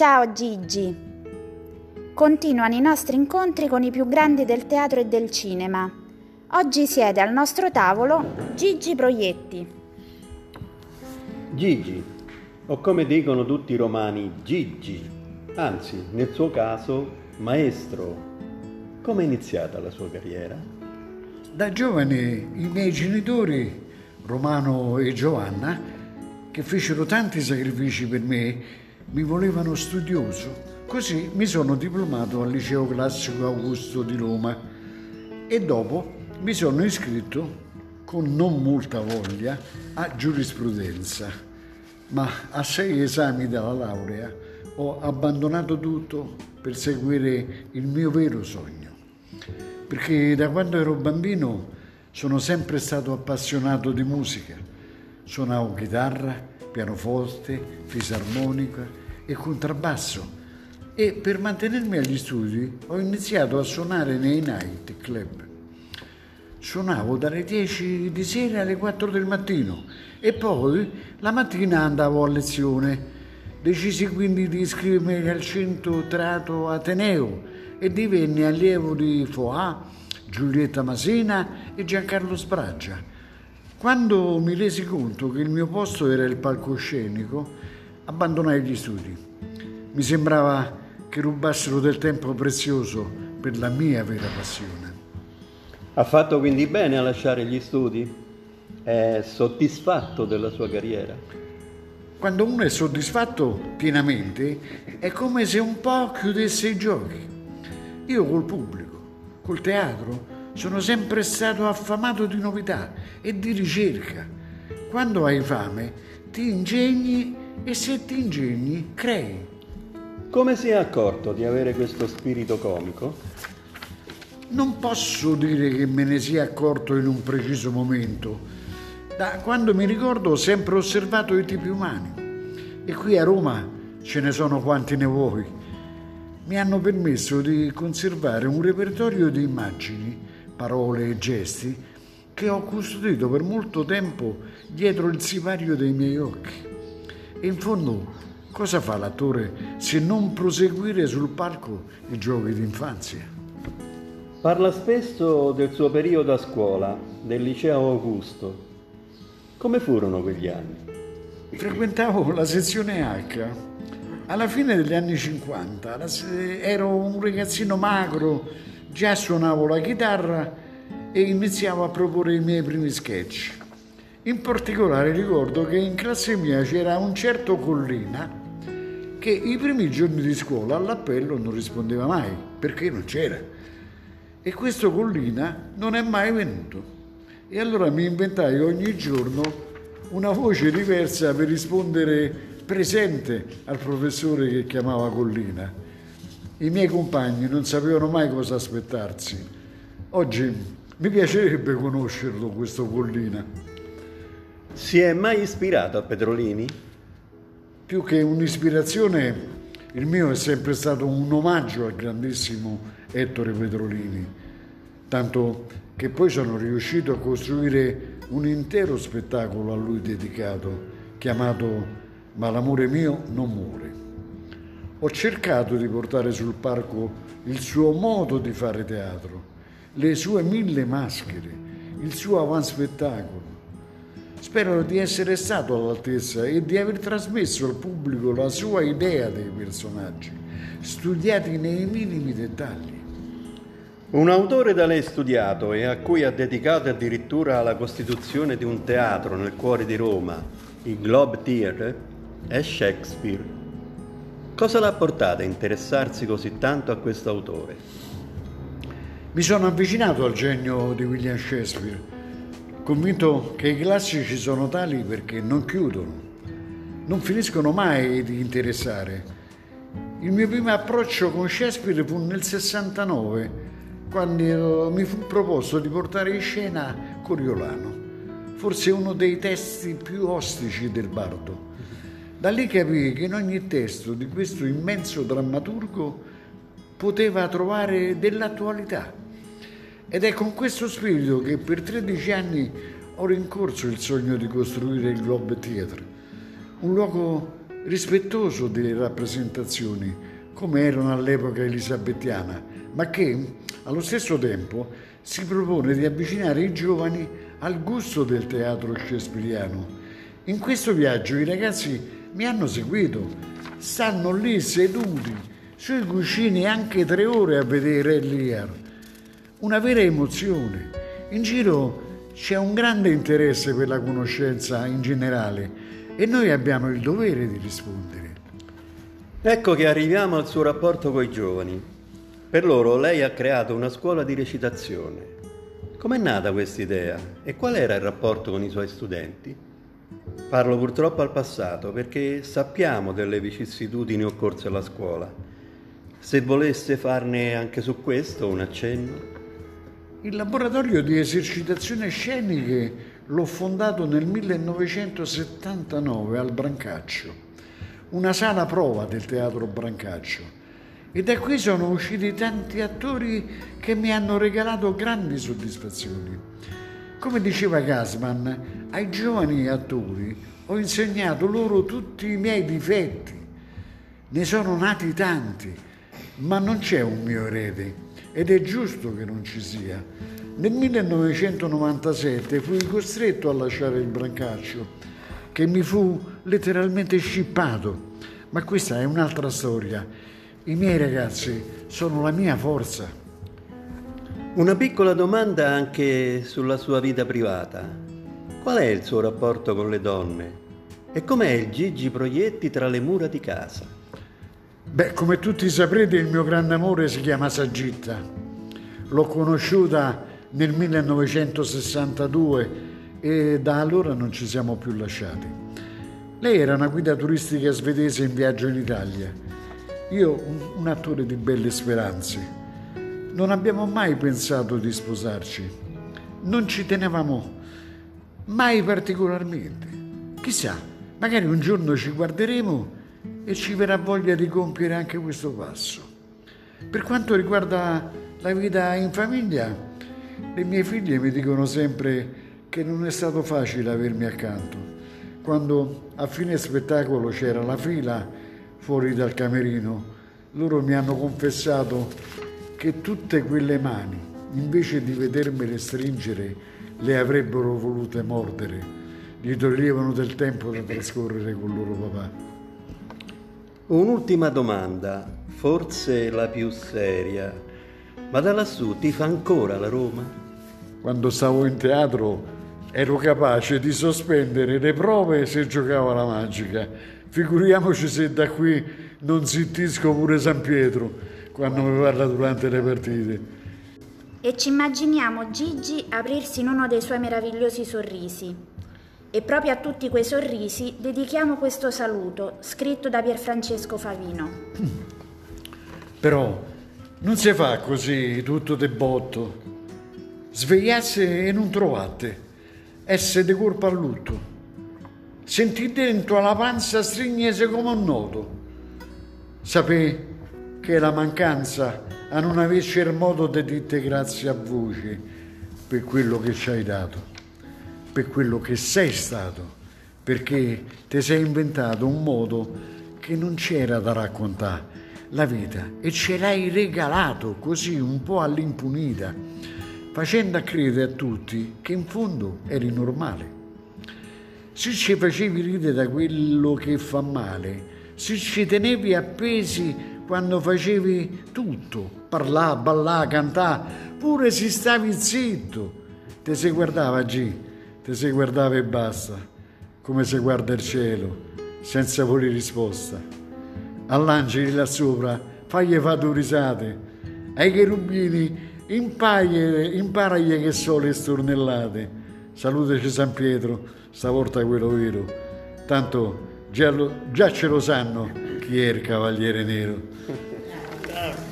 Ciao Gigi! Continuano i nostri incontri con i più grandi del teatro e del cinema. Oggi siede al nostro tavolo Gigi Proietti. Gigi, o come dicono tutti i romani, Gigi, anzi, nel suo caso, maestro. Come è iniziata la sua carriera? Da giovane i miei genitori, Romano e Giovanna, che fecero tanti sacrifici per me, mi volevano studioso. Così mi sono diplomato al Liceo Classico Augusto di Roma e dopo mi sono iscritto con non molta voglia a giurisprudenza, ma a sei esami dalla laurea ho abbandonato tutto per seguire il mio vero sogno. Perché da quando ero bambino sono sempre stato appassionato di musica. Suonavo chitarra, pianoforte, fisarmonica e contrabbasso e per mantenermi agli studi ho iniziato a suonare nei night club. Suonavo dalle 10 di sera alle 4 del mattino e poi la mattina andavo a lezione. Decisi quindi di iscrivermi al centro Trato Ateneo e divenne allievo di Foà, Giulietta Masena e Giancarlo Spraggia. Quando mi resi conto che il mio posto era il palcoscenico, abbandonai gli studi. Mi sembrava che rubassero del tempo prezioso per la mia vera passione. Ha fatto quindi bene a lasciare gli studi? È soddisfatto della sua carriera? Quando uno è soddisfatto pienamente è come se un po' chiudesse i giochi. Io col pubblico, col teatro, sono sempre stato affamato di novità e di ricerca. Quando hai fame ti ingegni e se ti ingegni crei. Come si è accorto di avere questo spirito comico? Non posso dire che me ne sia accorto in un preciso momento. Da quando mi ricordo ho sempre osservato i tipi umani e qui a Roma ce ne sono quanti ne vuoi. Mi hanno permesso di conservare un repertorio di immagini, parole e gesti che ho custodito per molto tempo dietro il sipario dei miei occhi. E in fondo cosa fa l'attore se non proseguire sul palco i giochi d'infanzia? Parla spesso del suo periodo a scuola, del liceo Augusto. Come furono quegli anni? Frequentavo la sezione H. Alla fine degli anni 50 ero un ragazzino magro, già suonavo la chitarra e iniziavo a proporre i miei primi sketch. In particolare ricordo che in classe mia c'era un certo Collina che i primi giorni di scuola all'appello non rispondeva mai perché non c'era e questo Collina non è mai venuto. E allora mi inventai ogni giorno una voce diversa per rispondere presente al professore che chiamava Collina. I miei compagni non sapevano mai cosa aspettarsi. Oggi mi piacerebbe conoscerlo questo Collina. Si è mai ispirato a Petrolini? Più che un'ispirazione, il mio è sempre stato un omaggio al grandissimo Ettore Petrolini, tanto che poi sono riuscito a costruire un intero spettacolo a lui dedicato, chiamato Ma l'amore mio non muore. Ho cercato di portare sul palco il suo modo di fare teatro, le sue mille maschere, il suo avanspettacolo. Spero di essere stato all'altezza e di aver trasmesso al pubblico la sua idea dei personaggi, studiati nei minimi dettagli. Un autore da lei studiato e a cui ha dedicato addirittura la costituzione di un teatro nel cuore di Roma, il Globe Theatre, è Shakespeare. Cosa l'ha portata a interessarsi così tanto a questo autore? Mi sono avvicinato al genio di William Shakespeare, convinto che i classici sono tali perché non chiudono, non finiscono mai di interessare. Il mio primo approccio con Shakespeare fu nel 69 quando mi fu proposto di portare in scena Coriolano, forse uno dei testi più ostici del bardo. Da lì capii che in ogni testo di questo immenso drammaturgo poteva trovare dell'attualità. Ed è con questo spirito che per 13 anni ho rincorso il sogno di costruire il Globe Theatre, un luogo rispettoso delle rappresentazioni, come erano all'epoca elisabettiana, ma che allo stesso tempo si propone di avvicinare i giovani al gusto del teatro shakespeariano. In questo viaggio i ragazzi mi hanno seguito, stanno lì seduti sui cuscini anche tre ore a vedere Lear. Una vera emozione. In giro c'è un grande interesse per la conoscenza in generale e noi abbiamo il dovere di rispondere. Ecco che arriviamo al suo rapporto con i giovani. Per loro lei ha creato una scuola di recitazione. Com'è nata questa idea e qual era il rapporto con i suoi studenti? Parlo purtroppo al passato perché sappiamo delle vicissitudini occorse alla scuola. Se volesse farne anche su questo un accenno. Il laboratorio di esercitazioni sceniche l'ho fondato nel 1979 al Brancaccio, una sala prova del teatro Brancaccio e da qui sono usciti tanti attori che mi hanno regalato grandi soddisfazioni. Come diceva Gasman, ai giovani attori ho insegnato loro tutti i miei difetti. Ne sono nati tanti, ma non c'è un mio erede ed è giusto che non ci sia. Nel 1997 fui costretto a lasciare il Brancaccio, che mi fu letteralmente scippato, ma questa è un'altra storia i miei ragazzi sono la mia forza. Una piccola domanda anche sulla sua vita privata. Qual è il suo rapporto con le donne? E com'è il Gigi Proietti tra le mura di casa? Beh, come tutti saprete, il mio grande amore si chiama Sagitta. L'ho conosciuta nel 1962 e da allora non ci siamo più lasciati. Lei era una guida turistica svedese in viaggio in Italia io, un, attore di belle speranze, non abbiamo mai pensato di sposarci, non ci tenevamo mai particolarmente. Chissà, magari un giorno ci guarderemo e ci verrà voglia di compiere anche questo passo. Per quanto riguarda la vita in famiglia, le mie figlie mi dicono sempre che non è stato facile avermi accanto. Quando a fine spettacolo c'era la fila fuori dal camerino, loro mi hanno confessato che tutte quelle mani, invece di vedermele stringere, le avrebbero volute mordere, gli toglievano del tempo da trascorrere con loro papà. Un'ultima domanda, forse la più seria, ma da lassù ti fa ancora la Roma? Quando stavo in teatro ero capace di sospendere le prove se giocavo alla magica Figuriamoci se da qui non zittisco pure San Pietro quando mi parla durante le partite. E ci immaginiamo Gigi aprirsi in uno dei suoi meravigliosi sorrisi. E proprio a tutti quei sorrisi dedichiamo questo saluto, scritto da Pierfrancesco Favino. Però non si fa così tutto de botto. Svegliarsi e non trovate. Essere di colpa a lutto sentì dentro la panza strignese come un nodo. Sapè che la mancanza a non averci il modo di dirti grazie a voce per quello che ci hai dato, per quello che sei stato, perché ti sei inventato un modo che non c'era da raccontare, la vita, e ce l'hai regalato così un po' all'impunita, facendo credere a tutti che in fondo eri normale. Se ci facevi ridere da quello che fa male, se ci tenevi appesi quando facevi tutto, parlare, ballare, cantare, pure se stavi zitto, te si guardava G, te si guardava e basta, come si guarda il cielo, senza volere risposta. All'angeli là sopra, fagli fare risate, ai cherubini imparagli che sono le stornellate. Salutaci San Pietro, stavolta quello vero. Tanto già, lo, già ce lo sanno chi è il Cavaliere Nero.